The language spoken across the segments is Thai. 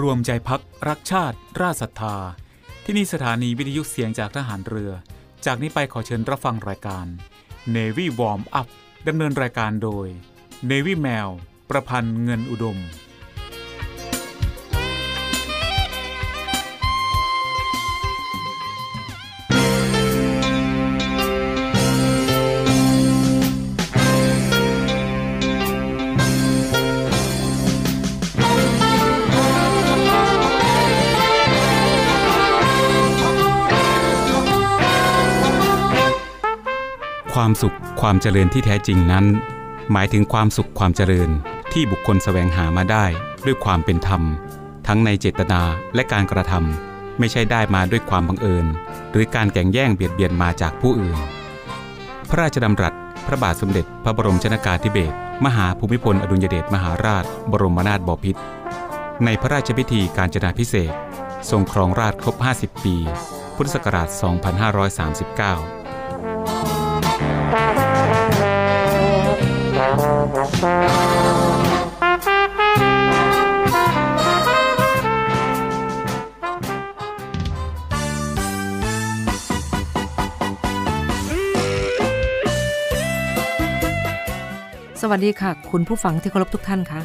รวมใจพักรักชาติ ราชศรัทธา ที่นี่สถานีวิทยุเสียงจากทหารเรือ จากนี้ไปขอเชิญรับฟังรายการ Navy Warm Up ดำเนินรายการโดย Navy Mail ประพันธ์เงินอุดม ความสุขความเจริญที่แท้จริงนั้น หมายถึงความสุขความเจริญที่บุคคลแสวงหามาได้ด้วยความเป็นธรรม ทั้งในเจตนาและการกระทำไม่ใช่ได้มาด้วยความบังเอิญ หรือการแก่งแย่งเบียดเบียนมาจากผู้อื่น พระราชดำรัส พระบาทสมเด็จ พระบรมชนากาธิเบศรมหาภูมิพลอดุลยเดชมหาราช บรมนาถบพิตรในพระราชพิธีการจนาพิเศษทรงครองราชครบ 50 ปี พุทธศักราช 2539 สวัสดีค่ะ คุณผู้ฟังที่เคารพทุกท่านคะ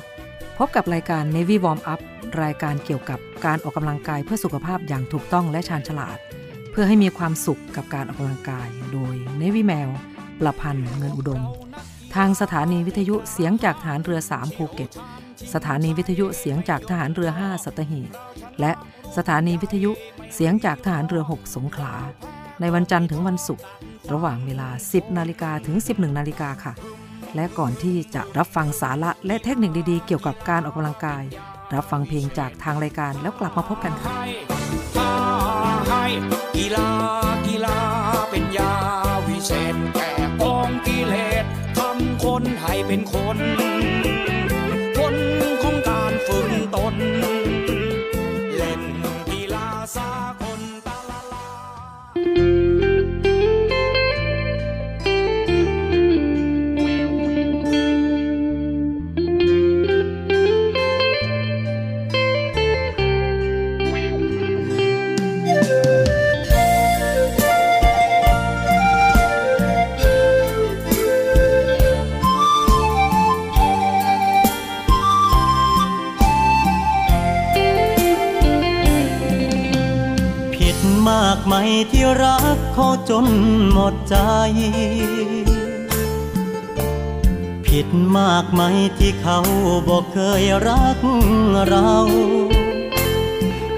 พบกับรายการ Navy Warm Up รายการเกี่ยวกับการออกกำลังกายเพื่อสุขภาพอย่างถูกต้องและชาญฉลาด เพื่อให้มีความสุขกับการออกกำลังกาย โดย Navy แมวประพันธ์เงินอุดม ทางสถานีวิทยุเสียงจากฐานเรือ 3 ภูเก็ต สถานีวิทยุเสียงจากทหารเรือ 5 สัตหีบและสถานีวิทยุเสียงจากทหารเรือ 6 สงขลา ในวันจันทร์ถึงวันศุกร์ระหว่างเวลา 10 นาฬิกาถึง 11 นาฬิกาค่ะ และก่อนที่จะรับฟังสาระและเทคนิคดีๆ เกี่ยวกับการออกกำลังกาย รับฟังเพลงจากทางรายการแล้วกลับมาพบกันค่ะ เป็นคน ที่รักเขาจนหมดใจ ผิดมากไหมที่เขาบอกเคยรักเรา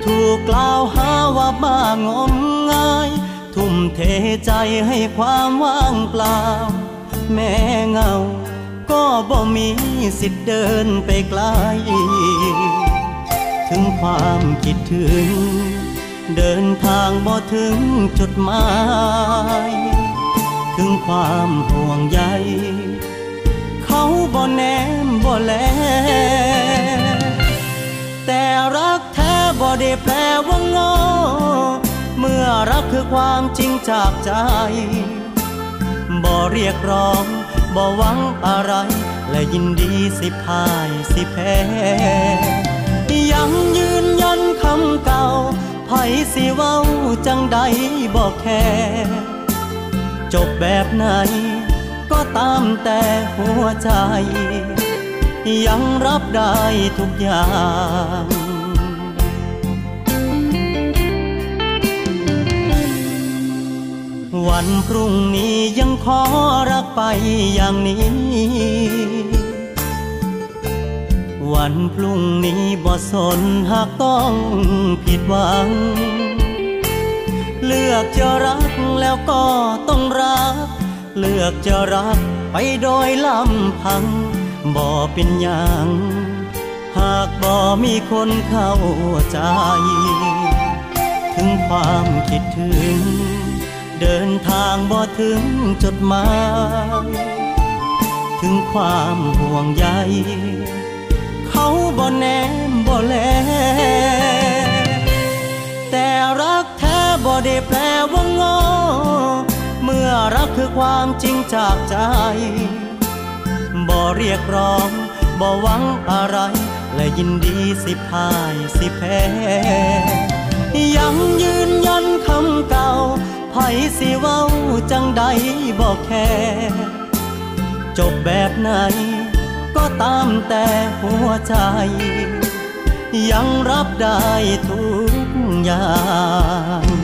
ถูกกล่าวหาว่าบ้างมงาย ทุ่มเทใจให้ความว่างเปล่า แม่เงา ก็บ่มีสิทธิ์เดินไปไกล ถึงความคิดถึง เดินทางบ่ถึงจุดหมาย ถึงความห่วงใย เขาบ่แนมบ่แล แต่รักแท้บ่ได้แปลว่างอ เมื่อรักคือความจริงจากใจ บ่เรียกร้องบ่หวังอะไร และยินดีสิพ่ายสิแพ้ยังยืนยันคำเก่า ไผสิเว้าจังใดบอกแค่จบแบบไหนก็ตามแต่หัวใจ ยังรับได้ทุกอย่างวันพรุ่งนี้ยังขอรักไปอย่างนี้ วันพรุ่งนี้บ่สนหากต้องผิดหวัง เลือกจะรักแล้วก็ต้องรัก เลือกจะรักไปโดยลำพัง บ่เป็นอย่าง หากบ่มีคนเข้าใจ ถึงความคิดถึง เดินทางบ่ถึงจุดหมายถึงความห่วงใย บ่แนมบ่แล แต่รักแท้บ่ได้แปลว่างอ เมื่อรักคือความจริงจากใจ บ่เรียกร้องบ่หวังอะไร และยินดีสิพ่ายสิแพ้ยังยืนยันคำเก่าไผสิเว้าจังใดบอกแค่ จบแบบไหน ก็ตามแต่หัวใจ ยังรับได้ทุกอย่าง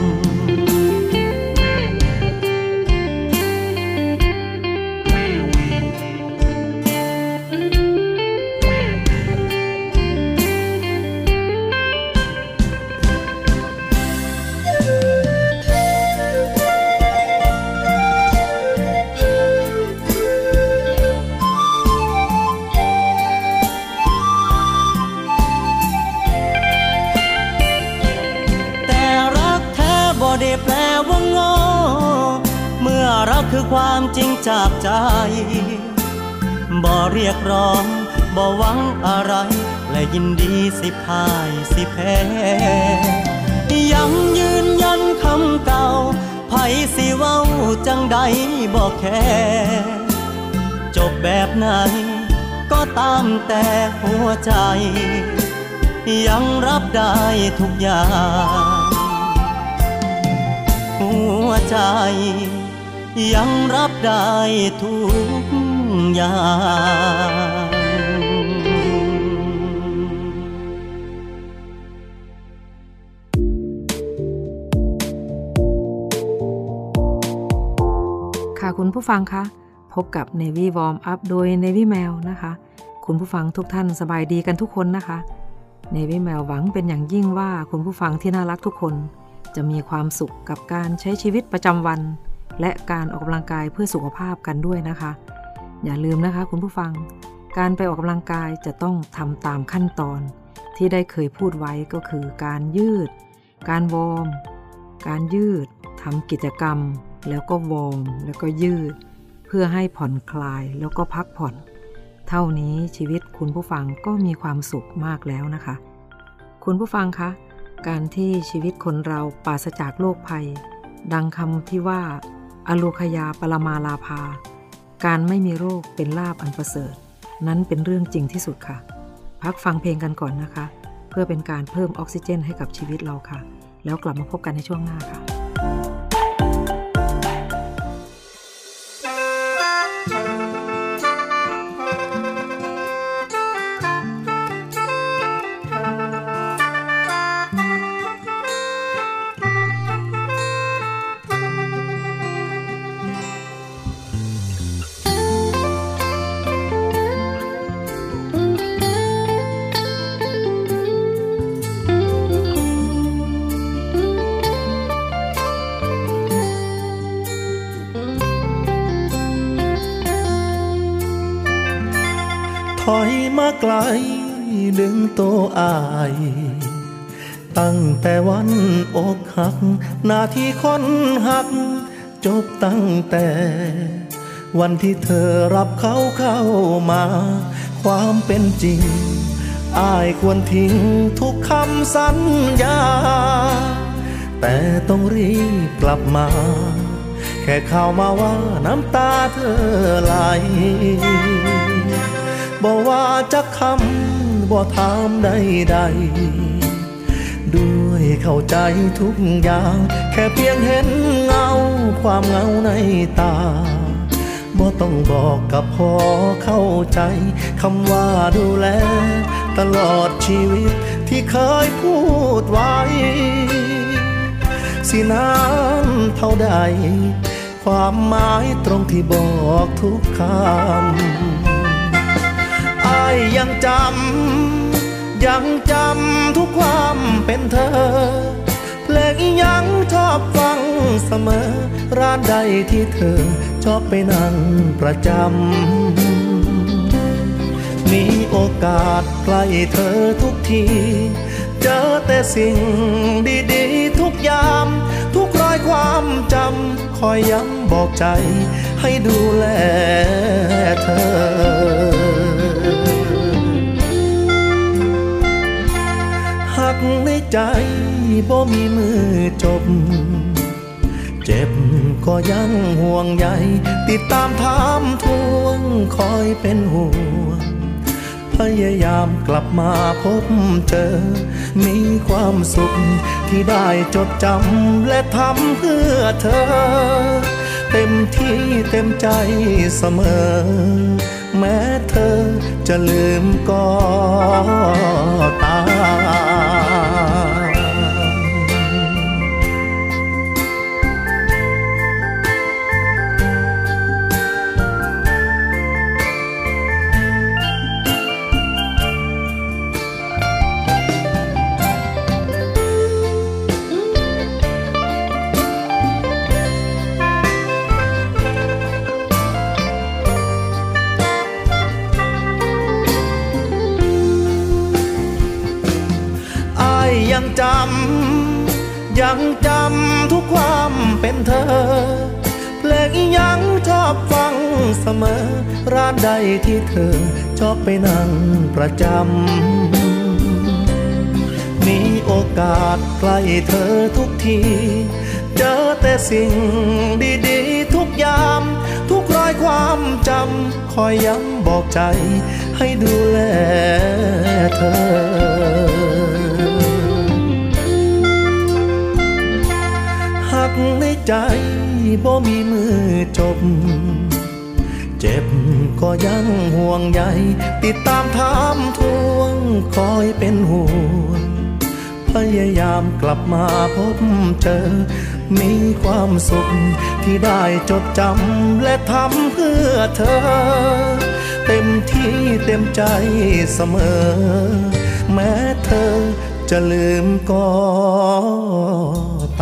ใจ บ่เรียกร้อง บ่หวังอะไร และยินดีสิพายสิแพ้ยังยืนยันคำเก่าไผสิเว้าจังใดบอกแค่จบแบบไหน ก็ตามแต่หัวใจ ยังรับได้ทุกอย่าง หัวใจ ยังรับได้ทุกอย่างค่ะคุณผู้ฟังคะพบกับ Navy Warm Up โดย Navy Mail นะคะ คุณผู้ฟังทุกท่านสบายดีกันทุกคนนะคะ Navy Mail หวังเป็นอย่างยิ่งว่าคุณผู้ฟังที่น่ารักทุกคน จะมีความสุขกับการใช้ชีวิตประจำวัน และการออกกำลังกายเพื่อสุขภาพกันด้วยนะคะ อย่าลืมนะคะคุณผู้ฟัง การไปออกกำลังกายจะต้องทำตามขั้นตอน ที่ได้เคยพูดไว้ก็คือ การยืด การวอร์ม การยืดทำกิจกรรม แล้วก็วอร์มแล้วก็ยืด เพื่อให้ผ่อนคลายแล้วก็พักผ่อน เท่านี้ชีวิตคุณผู้ฟังก็มีความสุขมากแล้วนะคะ คุณผู้ฟังคะการที่ชีวิตคนเราปราศจากโรคภัย ดังคำที่ว่า อโลคยาปรมาลาภา การไม่มีโรคเป็นลาบอันประเสริฐ นั้นเป็นเรื่องจริงที่สุดค่ะ พักฟังเพลงกันก่อนนะคะ เพื่อเป็นการเพิ่มออกซิเจนให้กับชีวิตเราค่ะ แล้วกลับมาพบกันในช่วงหน้าค่ะ กหักหน้าที่คนหัก จบตั้งแต่ วันที่เธอรับเขาเข้ามา ความเป็นจริง อายควรทิ้งทุกคำสัญญา แต่ต้องรีบกลับมา แค่ข่าวมาว่าน้ำตาเธอไหลบอกว่าจะคำบ่ถามใดใด เข้าใจทุกอย่าง แค่เพียงเห็นเงา ความเงาในตาบ่ต้องบอกกับพอเข้าใจคำว่าดูแล ตลอดชีวิตที่เคยพูดไว้ สินานเท่าใด ความหมายตรงที่บอกทุกคำอายยังจำ ยังจำทุกความเป็นเธอ เพลงยังชอบฟังเสมอ ร้านใดที่เธอชอบไปนั่งประจำ มีโอกาสใกล้เธอทุกที เจอแต่สิ่งดีๆทุกยาม ทุกรอยความจำคอยย้ำบอกใจ ให้ดูแลเธอ กในใจบ่มีมือจบ เจ็บก็ยังห่วงใยติดตามถามทวงคอยเป็นห่วง พยายามกลับมาพบเจอ มีความสุขที่ได้จดจำและทำเพื่อเธอ เต็มที่เต็มใจเสมอ แม้เธอจะลืมก็ตาม จำ ยังจำทุกความเป็นเธอ เพลงยังชอบฟังเสมอ ร้านใดที่เธอชอบไปนั่งประจำ มีโอกาสใกล้เธอทุกที เจอแต่สิ่งดีๆทุกยาม ทุกรอยความจำคอยย้ำบอกใจให้ดูแลเธอ ในใจบ่มีมือจบ เจ็บก็ยังห่วงใยติดตามถามทวงคอยเป็นห่วงพยายามกลับมาพบเจอ มีความสุขที่ได้จดจำและทำเพื่อเธอ เต็มที่เต็มใจเสมอ แม้เธอจะลืมก็ ต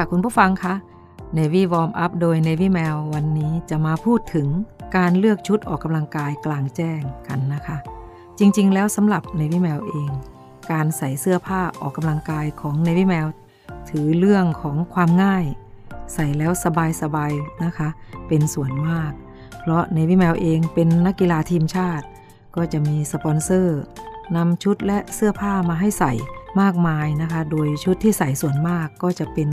ค่ะคุณผู้ฟังคะ Navy Warm Up โดย Navy Mail วันนี้จะมาพูดถึงการเลือกชุดออกกำลังกายกลางแจ้งกันนะคะ จริง ๆ แล้วสำหรับ Navy Mail เอง การใส่เสื้อผ้าออกกำลังกายของ Navy Mail ถือเรื่องของความง่าย ใส่แล้วสบายๆนะคะ เป็นส่วนมาก เพราะ Navy Mail เองเป็นนักกีฬาทีมชาติ ก็จะมีสปอนเซอร์นำชุดและเสื้อผ้ามาให้ใส่ มากมายนะคะ โดยชุดที่ใส่ส่วนมากก็จะเป็น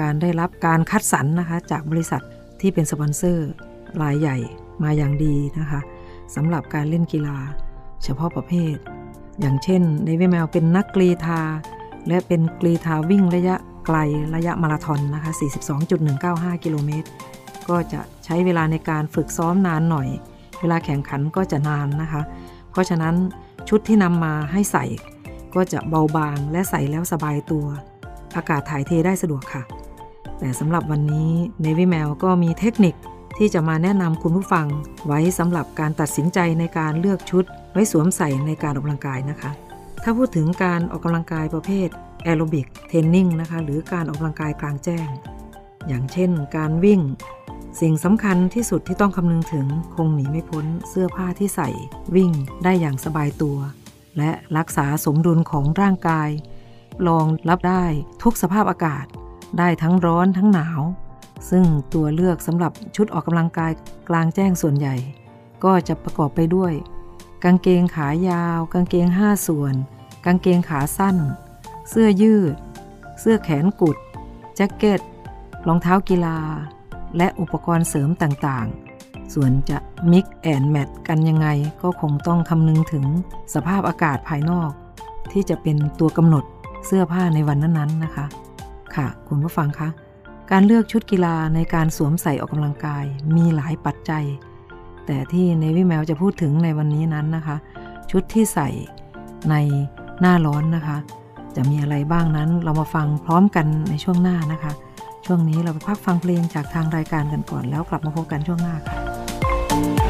การได้รับการคัดสรรนะคะ จากบริษัทที่เป็นสปอนเซอร์รายใหญ่มาอย่างดีนะคะสำหรับการเล่นกีฬา เฉพาะประเภท อย่างเช่นในเวแมวเป็นนักกรีธา และเป็นกรีธาวิ่งระยะไกลระยะมาราธอนนะคะ 42.195 กิโลเมตร ก็จะใช้เวลาในการฝึกซ้อมนานหน่อย เวลาแข่งขันก็จะนานนะคะ เพราะฉะนั้นชุดที่นำมาให้ใส่ ก็จะเบาบางและใส่แล้วสบายตัว อากาศถ่ายเทได้สะดวกค่ะ แต่สำหรับวันนี้ Navy Mail ก็มีเทคนิคที่จะมาแนะนำคุณผู้ฟังไว้สำหรับการตัดสินใจในการเลือกชุด ไว้สวมใส่ในการออกกำลังกายนะคะ ถ้าพูดถึงการออกกำลังกายประเภทแอโรบิกเทรนนิ่งนะคะหรือการออกกำลังกายกลางแจ้ง อย่างเช่น การวิ่ง สิ่งสำคัญที่สุดที่ต้องคำนึงถึงคงหนีไม่พ้นเสื้อผ้าที่ใส่วิ่งได้อย่างสบายตัว และรักษาสมดุลของร่างกายรองรับได้ทุกสภาพอากาศ ได้ทั้งร้อนทั้งหนาว ซึ่งตัวเลือกสำหรับชุดออกกำลังกายกลางแจ้งส่วนใหญ่ ก็จะประกอบไปด้วย กางเกงขายาว กางเกงห้าส่วน กางเกงขาสั้น เสื้อยืด เสื้อแขนกุดแจ็คเก็ตรองเท้ากีฬา และอุปกรณ์เสริมต่างๆ ส่วนจะมิกแอนแมทกันยังไงก็คงต้องคำนึงถึงสภาพอากาศภายนอก ที่จะเป็นตัวกำหนดเสื้อผ้าในวันนั้นๆนะคะ ค่ะ คุณผู้ฟังคะการเลือกชุดกีฬาในการสวมใส่ออกกำลังกายมีหลายปัจจัย แต่ที่ในวิแมวจะพูดถึงในวันนี้นั้นนะคะ ชุดที่ใส่ในหน้าร้อนนะคะ จะมีอะไรบ้างนั้นเรามาฟังพร้อมกันในช่วงหน้านะคะ ช่วงนี้เราไปพักฟังเพลงจากทางรายการกันก่อนแล้วกลับมาพบกันช่วงหน้าค่ะ Bye.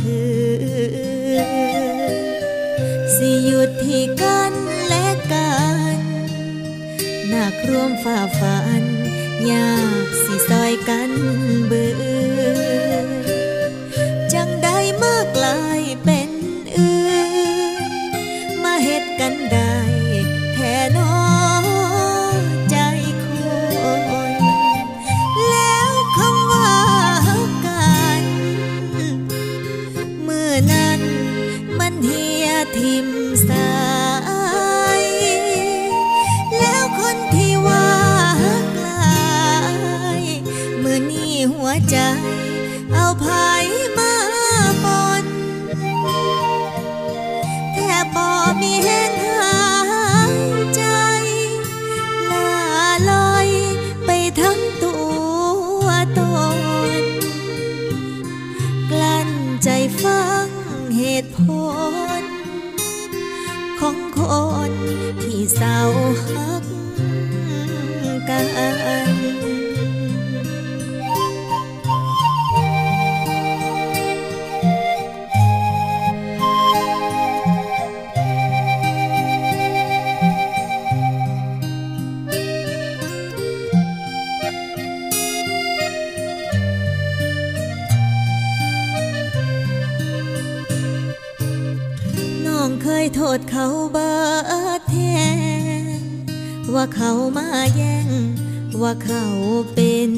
คืนสิหยุดที่กันและกันนักร่วมฝ่าฝัน ยากสิซอยกันเบื่อ sao เขามาแย่ง ว่าเขาเป็น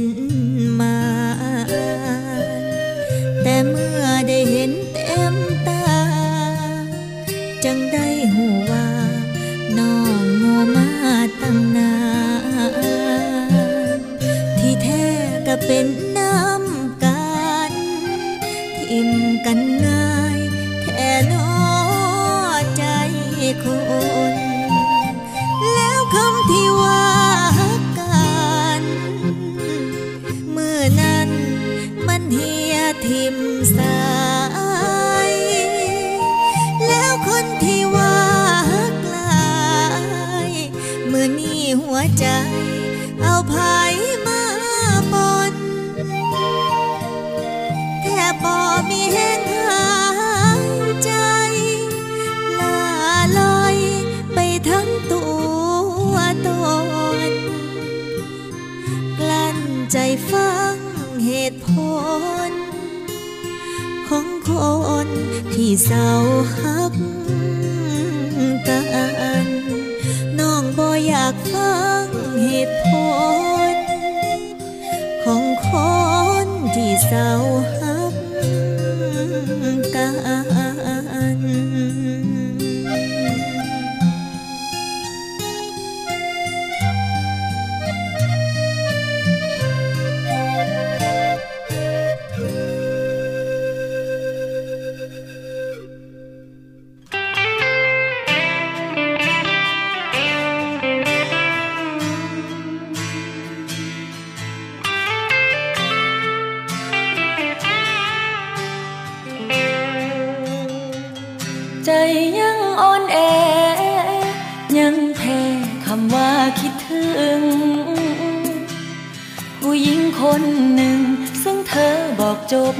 ผู้หญิงคนหนึ่ง ซึ่งเธอบอกจบ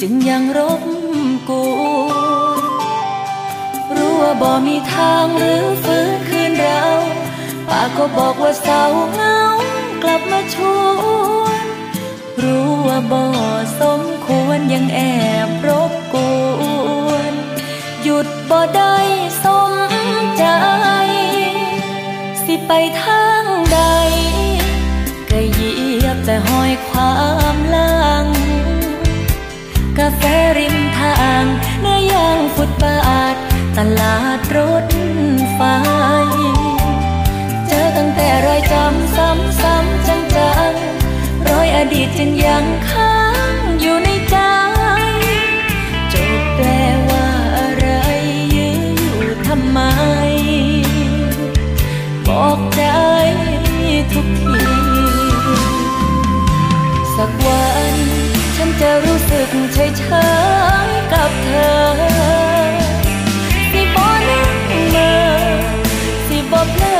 จึงยังรบกูรู้ว่าบ่มีทางหรือฟื้นคืนเราปากก็บอกว่าเศร้าเงากลับมาชวน รู้ว่าบ่สมควรยังแอบรบกวนหยุดบ่ได้สมใจ สิไปทางใด ยียบแต่ห้อยความลัง กาแฟริมทางเนื้อย่างฟุตบาท ตลาดรถไฟ เจอตั้งแต่รอยจำซ้ำซ้ำจังจังรอยอดีตจึงยังค้างอยู่ในใจจบแปลว่าอะไรยื้ออยู่ทำไม บอกใจทุกที สักวัน ฉันจะรู้สึกเฉยเฉยกับเธอ สิบอนึกเมื่อสิบ่เพลอ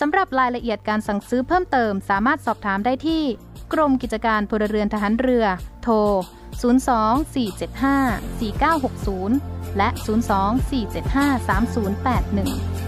สำหรับรายละเอียดการสั่งซื้อเพิ่มเติมสามารถสอบถามได้ที่ กรมกิจการพลเรือนทหารเรือ โทร 024754960 และ 024753081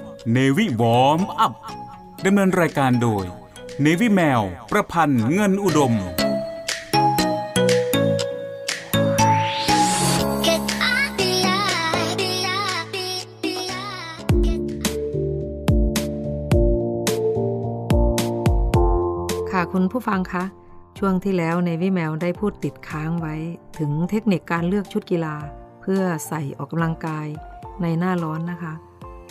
เนวิวอมอัพดำเนินรายการโดยเนวิแมว ประพันธ์เงินอุดม ค่ะคุณผู้ฟังคะ ช่วงที่แล้วในวิแมวได้พูดติดค้างไว้ ถึงเทคนิคการเลือกชุดกีฬา เพื่อใส่ออกกำลังกายในหน้าร้อนนะคะ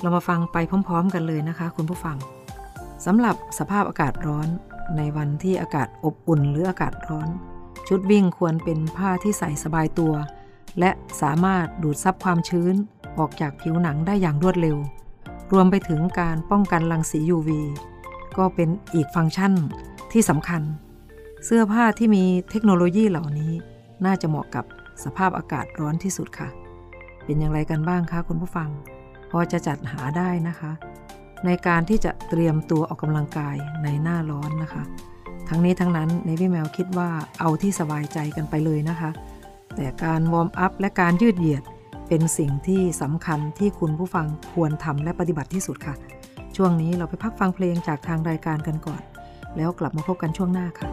เรามาฟังไปพร้อม ๆ กันเลยนะคะ คุณผู้ฟังสำหรับสภาพอากาศร้อน ในวันที่อากาศอบอุ่นหรืออากาศร้อน ชุดวิ่งควรเป็นผ้าที่ใส่สบายตัว และสามารถดูดซับความชื้นออกจากผิวหนังได้อย่างรวดเร็ว รวมไปถึงการป้องกันรังสี UV ก็เป็นอีกฟังก์ชันที่สำคัญ เสื้อผ้าที่มีเทคโนโลยีเหล่านี้ น่าจะเหมาะกับสภาพอากาศร้อนที่สุดค่ะ เป็นอย่างไรกันบ้างคะคุณผู้ฟัง พอจะจัดหาได้นะคะ ในการที่จะเตรียมตัวออกกำลังกายในหน้าร้อนนะคะ ทั้งนี้ทั้งนั้นในพี่แมวคิดว่าเอาที่สบายใจกันไปเลยนะคะ แต่การวอร์มอัพและการยืดเหยียดเป็นสิ่งที่สำคัญที่คุณผู้ฟังควรทำและปฏิบัติที่สุดค่ะ ช่วงนี้เราไปพักฟังเพลงจากทางรายการกันก่อน แล้วกลับมาพบกันช่วงหน้าค่ะ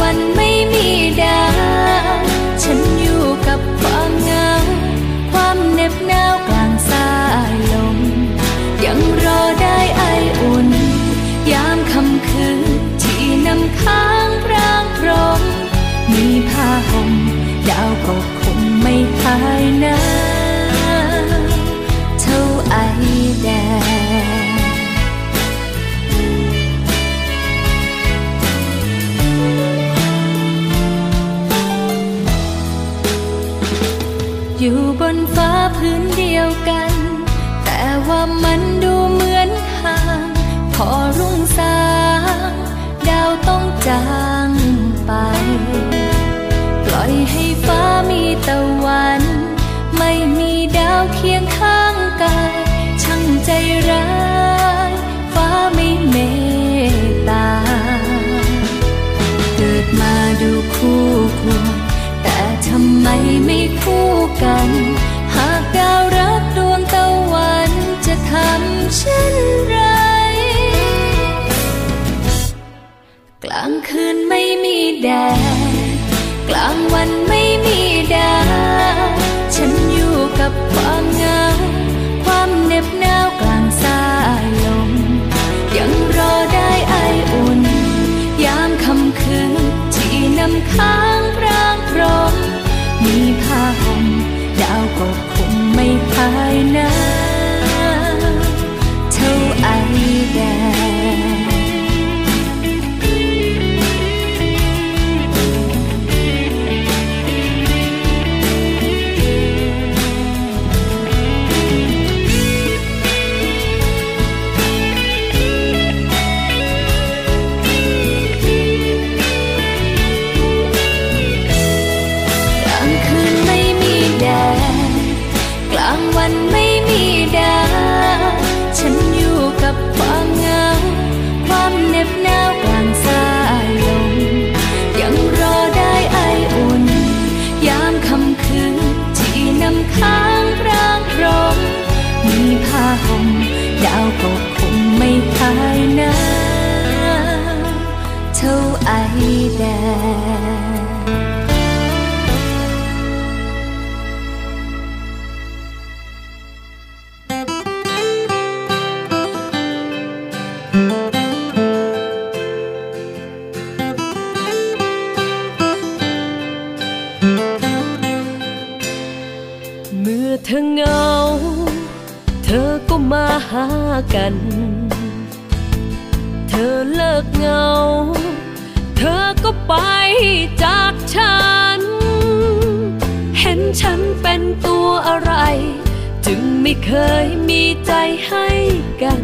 วัน กลางวันไม่มีดาวฉันอยู่กับความเงา ความเหน็บหนาวกลางสายลม ยังรอได้ไออุ่น ยามคำคืนที่นำค้างพรางพรม มีผ้าห่มดาวก็คงไม่หายหนา หากัน เธอเลิกเงา เธอก็ไปจากฉัน เห็นฉันเป็นตัวอะไร จึงไม่เคยมีใจให้กัน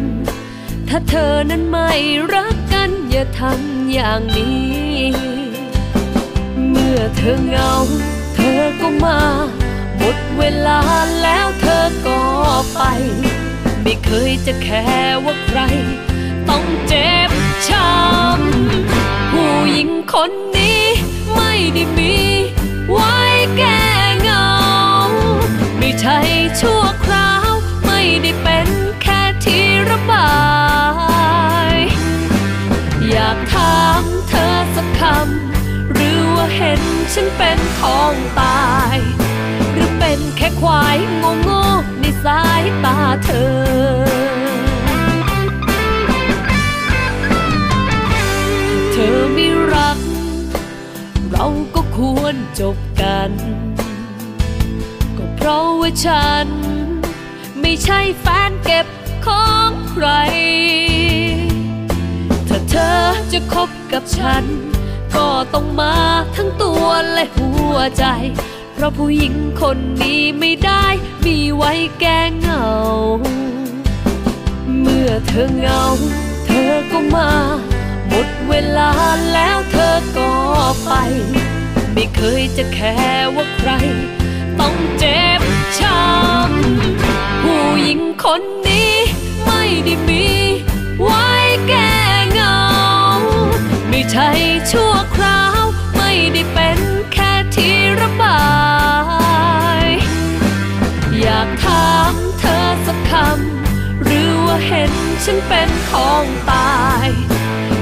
ถ้าเธอนั้นไม่รักกัน อย่าทำอย่างนี้ เมื่อเธอเหงา เธอก็มา หมดเวลาแล้วเธอก็ไป เคยจะแค่ว่าใคร ต้องเจ็บช้ำผู้หญิงคนนี้ไม่ได้มีไว้แก้เงา ไม่ใช่ชั่วคราว ไม่ได้เป็นแค่ที่ระบาย อยากถามเธอสักคำ หรือว่าเห็นฉันเป็นของตาย หรือเป็นแค่ควายโง่โง่ๆ สายตาเธอเธอไม่รัก เราก็ควรจบกัน ก็เพราะว่าฉัน ไม่ใช่แฟนเก็บของใคร ถ้าเธอจะคบกับฉัน ก็ต้องมาทั้งตัวและหัวใจ เพราะผู้หญิงคนนี้ไม่ได้ มีไว้แก้เหงา เมื่อเธอเหงา เธอก็มา หมดเวลาแล้วเธอก็ไป ไม่เคยจะแค่ว่าใคร ต้องเจ็บช้ำผู้หญิงคนนี้ไม่ได้มี ไว้แก้เหงา ไม่ใช่ชั่วคราว ไม่ได้เป็นแค่ที่ระบาย อยากถามเธอสักคำ หรือว่าเห็นฉันเป็นของตาย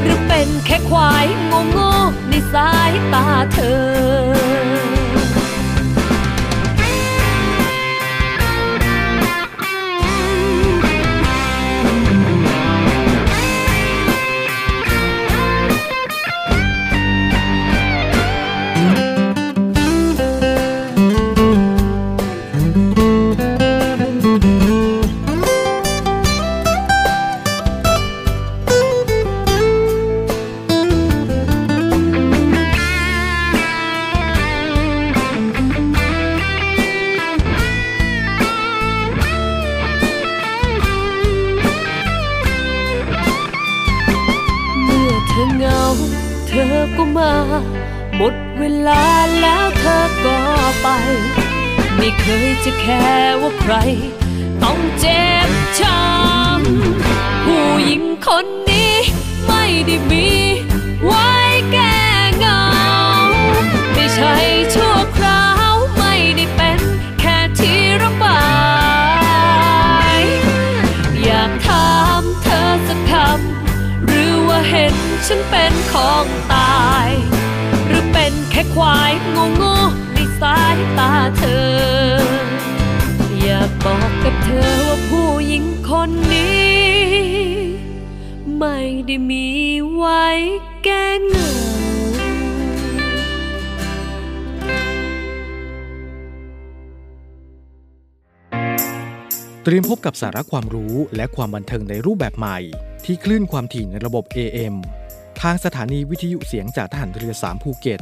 หรือเป็นแค่ควายโง่โง่ในสายตาเธอ เคยจะแค่ว่าใคร ต้องเจ็บช้ำผู้หญิงคนนี้ ไม่ได้มีไว้แก้เงา ไม่ใช่ชั่วคราว ไม่ได้เป็นแค่ที่ระบาย อยากถามเธอสักคำหรือว่าเห็นฉันเป็นของตาย หรือเป็นแค่ควายงงใน สายตาเธอ อยากบอกกับเธอว่าผู้หญิงคนนี้ ไม่ได้มีไว้แก้เงาเตรียมพบกับสาระความรู้และความบันเทิงในรูปแบบใหม่ ที่คลื่นความถี่ในระบบ AM ทางสถานีวิทยุเสียงจากทหารเรือ 3 ภูเก็ต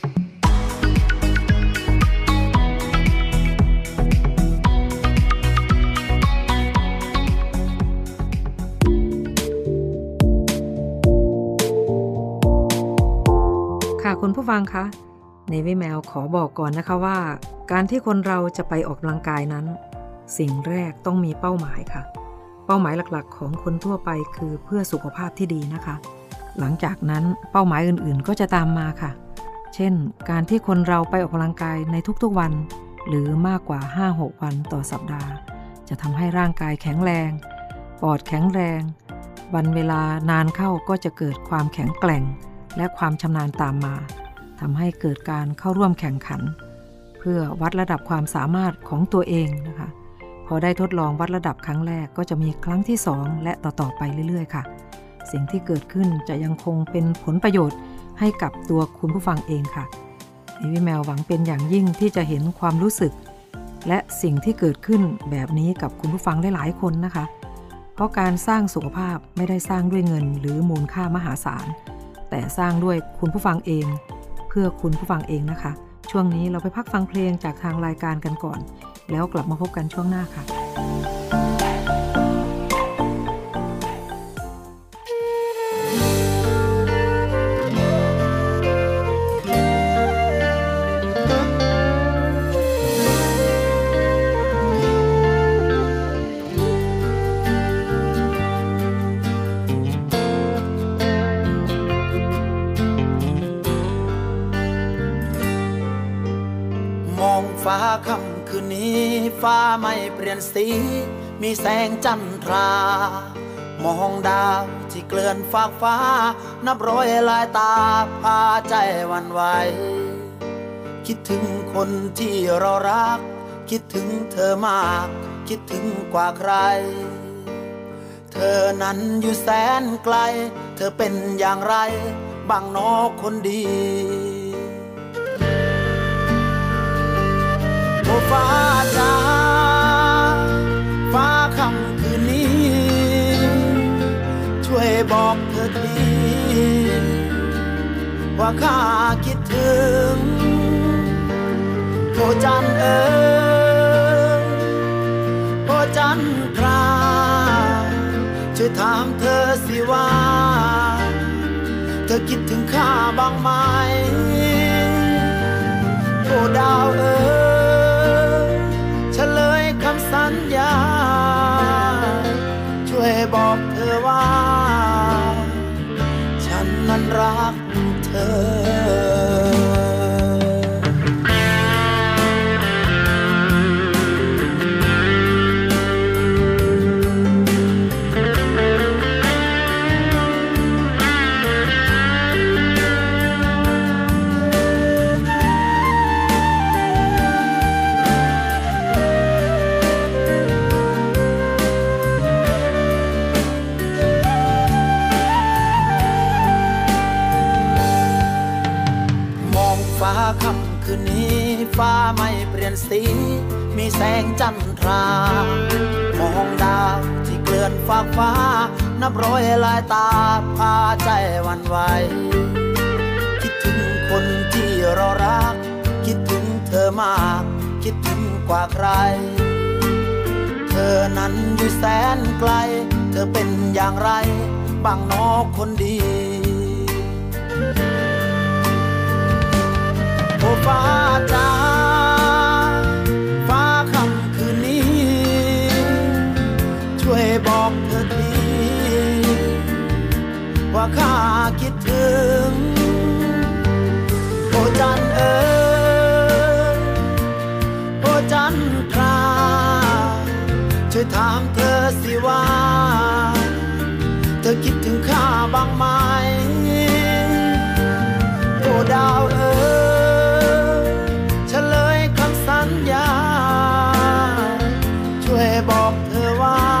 ค่ะคุณผู้ฟังคะในวิแมวขอบอกก่อนนะคะว่า การที่คนเราจะไปออกกำลังกายนั้น สิ่งแรกต้องมีเป้าหมายค่ะ เป้าหมายหลักๆ ของคนทั่วไปคือเพื่อสุขภาพที่ดีนะคะ หลังจากนั้นเป้าหมายอื่นๆก็จะตามมาค่ะ เช่น การที่คนเราไปออกกำลังกายในทุกๆวัน หรือมากกว่า 5-6 วันต่อสัปดาห์ จะทำให้ร่างกายแข็งแรงปอดแข็งแรง วันเวลานานเข้าก็จะเกิดความแข็งแกร่ง และความชำนาญตามมาทำให้เกิดการเข้าร่วมแข่งขัน เพื่อวัดระดับความสามารถของตัวเองนะคะ พอได้ทดลองวัดระดับครั้งแรกก็จะมีครั้งที่ 2 และต่อๆไปเรื่อย ๆ ค่ะ สิ่งที่เกิดขึ้นจะยังคงเป็นผลประโยชน์ให้กับตัวคุณผู้ฟังเองค่ะเอวิแมวหวังเป็นอย่างยิ่งที่จะเห็นความรู้สึก และสิ่งที่เกิดขึ้นแบบนี้กับคุณผู้ฟังได้หลายคนนะคะ เพราะการสร้างสุขภาพไม่ได้สร้างด้วยเงินหรือมูลค่ามหาศาล แต่สร้างด้วยคุณผู้ฟังเอง เพื่อคุณผู้ฟังเองนะคะ ช่วงนี้เราไปพักฟังเพลงจากทางรายการกันก่อน แล้วกลับมาพบกันช่วงหน้าค่ะ ไม่เปลี่ยนสี มีแสงจันทรา มองดาวที่เกลื่อนฟากฟ้า นับร้อยลายตาพาใจวันไหว คิดถึงคนที่เรารัก คิดถึงเธอมาก คิดถึงกว่าใคร เธอนั้นอยู่แสนไกล เธอเป็นอย่างไร บางนอคนดีโอ้ฟ้าจ้า บอกเธอที ว่าข้าคิดถึงโอ้จันเอ๋ยโอ้จันทราช่วยถามเธอสิว่า เธอคิดถึงข้าบ้างไหมโอ้ดาวเอ๋ย สงจันทรามองดาวที่เกลื่อนฟากฟ้า นับร้อยลายตาพาใจวันไหวคิดถึงคนที่เรารัก คิดถึงเธอมาก คิดถึงกว่าใคร เธอนั้นอยู่แสนไกล เธอเป็นอย่างไรบางนอกคนดีโอ้ฟ้าจ้า บอกเธอทีว่าข้าคิดถึงโอจันเอ๋ยโอจันทราช่วยถามเธอสิว่า เธอคิดถึงข้าบ้างไหมโอดาวเอ๋ยเฉลยคำสัญญา ช่วยบอกเธอว่า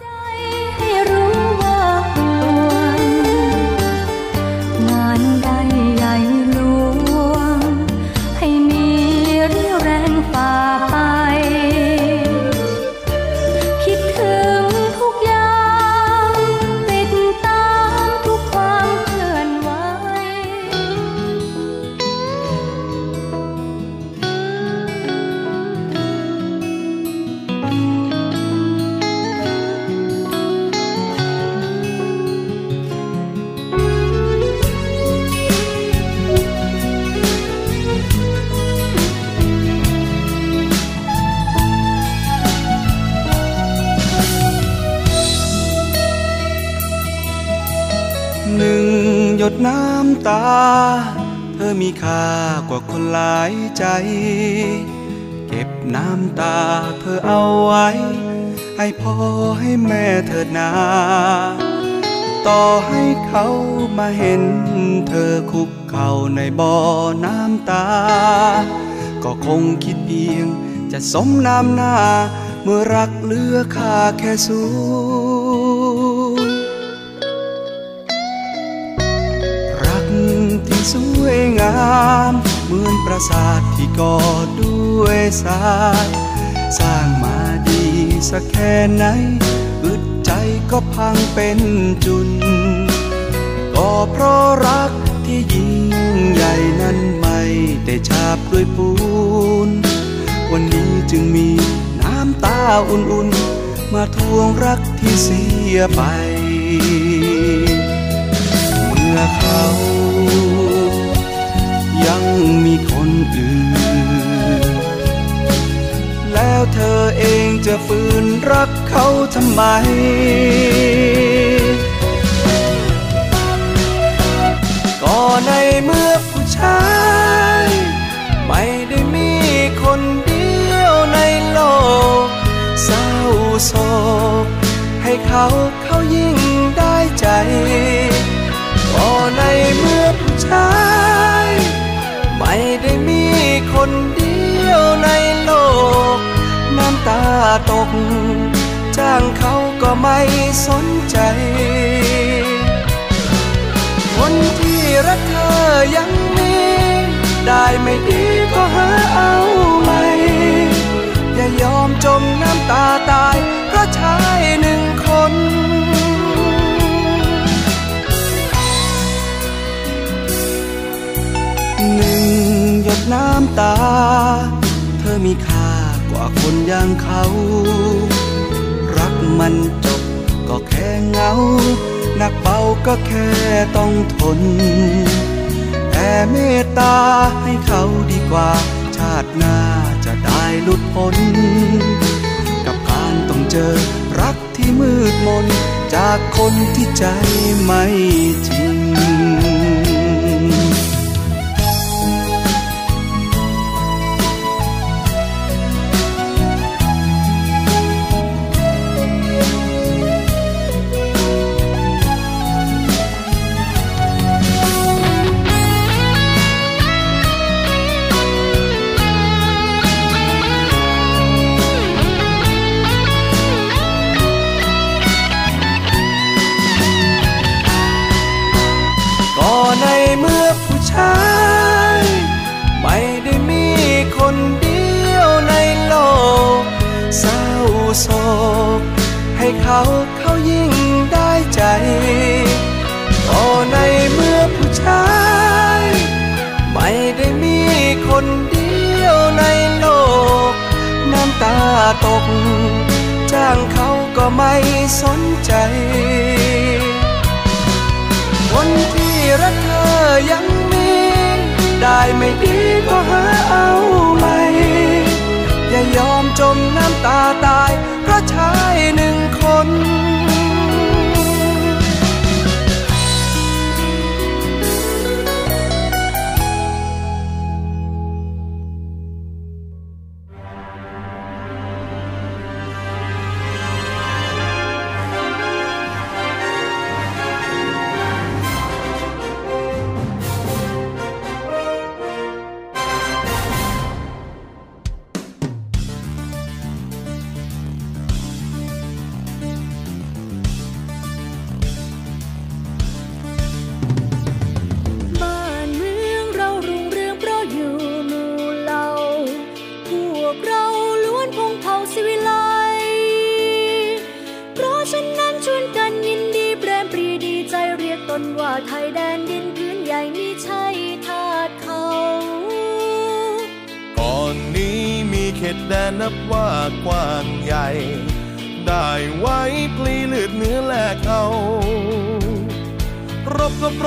หยดน้ำตา เธอมีค่ากว่าคนหลายใจ เก็บน้ำตาเธอเอาไว้ ให้พ่อให้แม่เถิดนาต่อให้เขามาเห็น เธอคุกเข่าในบ่อน้ำตา ก็คงคิดเพียงจะสมน้ำหน้า เมื่อรักเหลือค่าแค่ศู วยงามเหมือนปราสาทที่ก่อด้วยทราย สร้างมาดีสักแค่ไหนอึดใจก็พังเป็นจุน ก็เพราะรักที่ยิ่งใหญ่นั้นไม่ได้ฉาบด้วยปูน วันนี้จึงมีน้ำตาอุ่นๆ มาทวงรักที่เสียไป เมื่อเขา ยังมีคนอื่น แล้วเธอเองจะฝืนรักเขาทำไม ก็ในเมื่อผู้ชาย ไม่ได้มีคนเดียวในโลกเศร้าโศกให้เขา ตก จ้างเขาก็ไม่สนใจ คนที่รักเธอยังมี ได้ไม่ดีก็หาเอาใหม่อย่ายอมจมน้ำตาตาย เพราะชายหนึ่งคนหนึ่งหยดน้ำตา เธอมีค่า คนอย่างเขา รักมันจบก็แค่เหงา หนักเบาก็แค่ต้องทน แต่เมตตาให้เขาดีกว่า ชาติหน้าจะได้หลุดพ้น กับการต้องเจอรักที่มืดมน จากคนที่ใจไม่จริง เขาเขายิ่งได้ใจก็ในเมื่อผู้ชาย ไม่ได้มีคนเดียวในโลก น้ำตาตก จ้างเขาก็ไม่สนใจ คนที่รักเธอยังมี ได้ไม่ดีก็หาเอาใหม่อย่ายอมจมน้ำตาตา ชายหนึ่งคน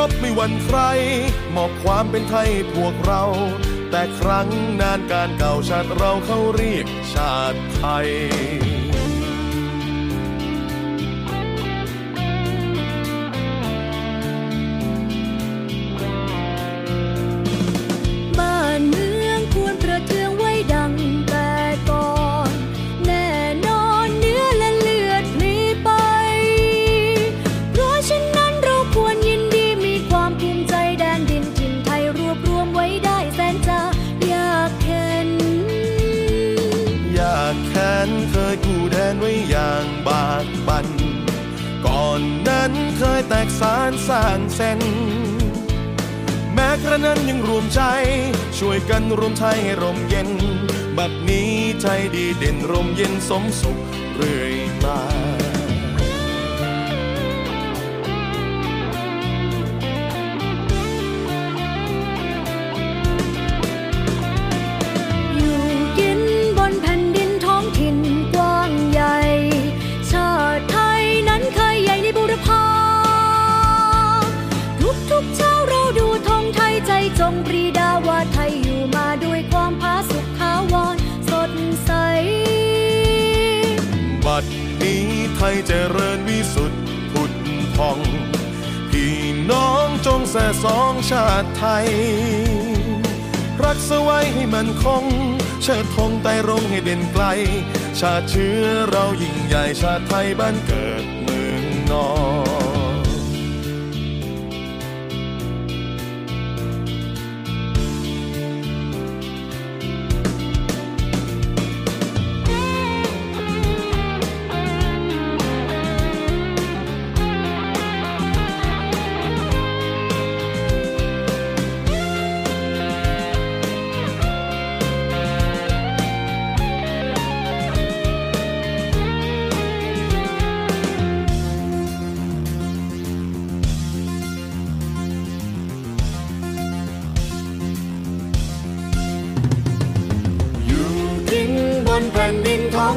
บไม่วันใคร มอบความเป็นไทยพวกเรา แต่ครั้งนานการเก่าชาติเราเขาเรียกชาติไทย ระนั้นยังรวมใจ ช่วยกันรวมไทยให้ร่มเย็น บัดนี้ไทยดีเด่นร่มเย็นสมสุขเรื่อยมา พอง พี่น้องจงแส่สองชาติไทย รักสไว้ให้มันคง เชิดธงไต่รงให้เด่นไกล ชาติเชื้อเรายิ่งใหญ่ชาติไทยบ้านเกิดเมืองนอน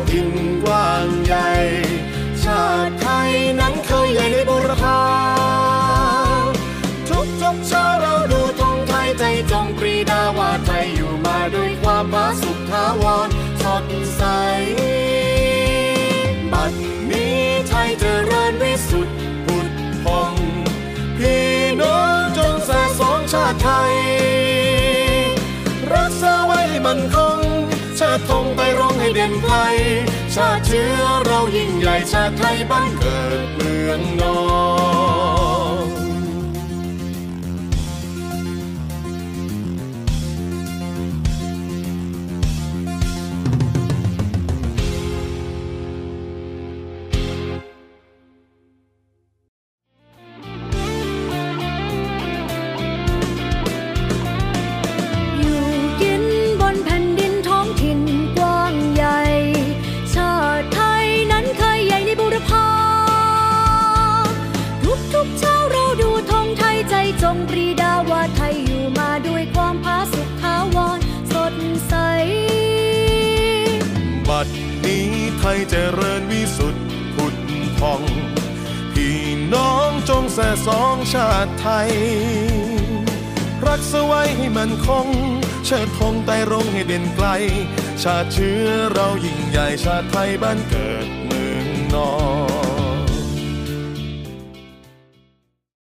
ถิ่นกว้างใหญ่ ชาติไทยนั้นเคยใหญ่ในบุรพาทุกทุกเช้าเราดูธงไทยใจจงปรีดาว่าไทยอยู่มาด้วยความผาสุกทาวรสดใส บัดนี้ไทยเจริญวิสุทธิ์ผุดพองพี่น้องจงแสสองชาติไทย รักษาไว้ให้มันคง ชาติธงไปร้องให้เด่นไกล ชาติเชื้อเรายิ่งใหญ่ชาติไทยบ้านเกิดเมืองนอน แส่สองชาติไทย รักสไว้ให้มันคง เชิดธงไต่รงให้เด่นไกล ชาติเชื้อเรายิ่งใหญ่ชาติไทยบ้านเกิดเมืองนอน